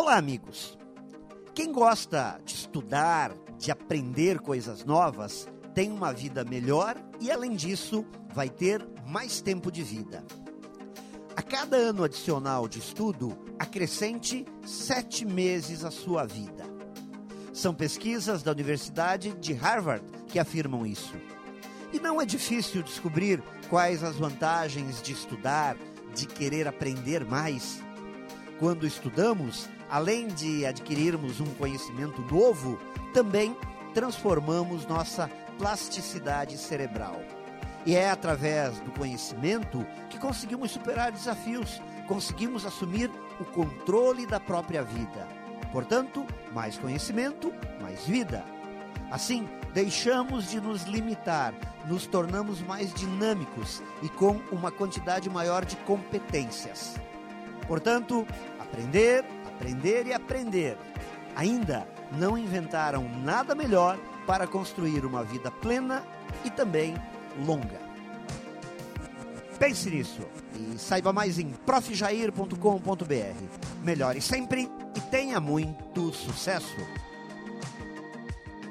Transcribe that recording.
Olá, amigos. Quem gosta de estudar, de aprender coisas novas, tem uma vida melhor e, além disso, vai ter mais tempo de vida. A cada ano adicional de estudo, acrescente sete meses à sua vida. São pesquisas da Universidade de Harvard que afirmam isso. E não é difícil descobrir quais as vantagens de estudar, de querer aprender mais. Quando estudamos, além de adquirirmos um conhecimento novo, também transformamos nossa plasticidade cerebral. E é através do conhecimento que conseguimos superar desafios, conseguimos assumir o controle da própria vida. Portanto, mais conhecimento, mais vida. Assim, deixamos de nos limitar, nos tornamos mais dinâmicos e com uma quantidade maior de competências. Portanto, aprender, aprender e aprender. Ainda não inventaram nada melhor para construir uma vida plena e também longa. Pense nisso e saiba mais em profjair.com.br. Melhore sempre e tenha muito sucesso!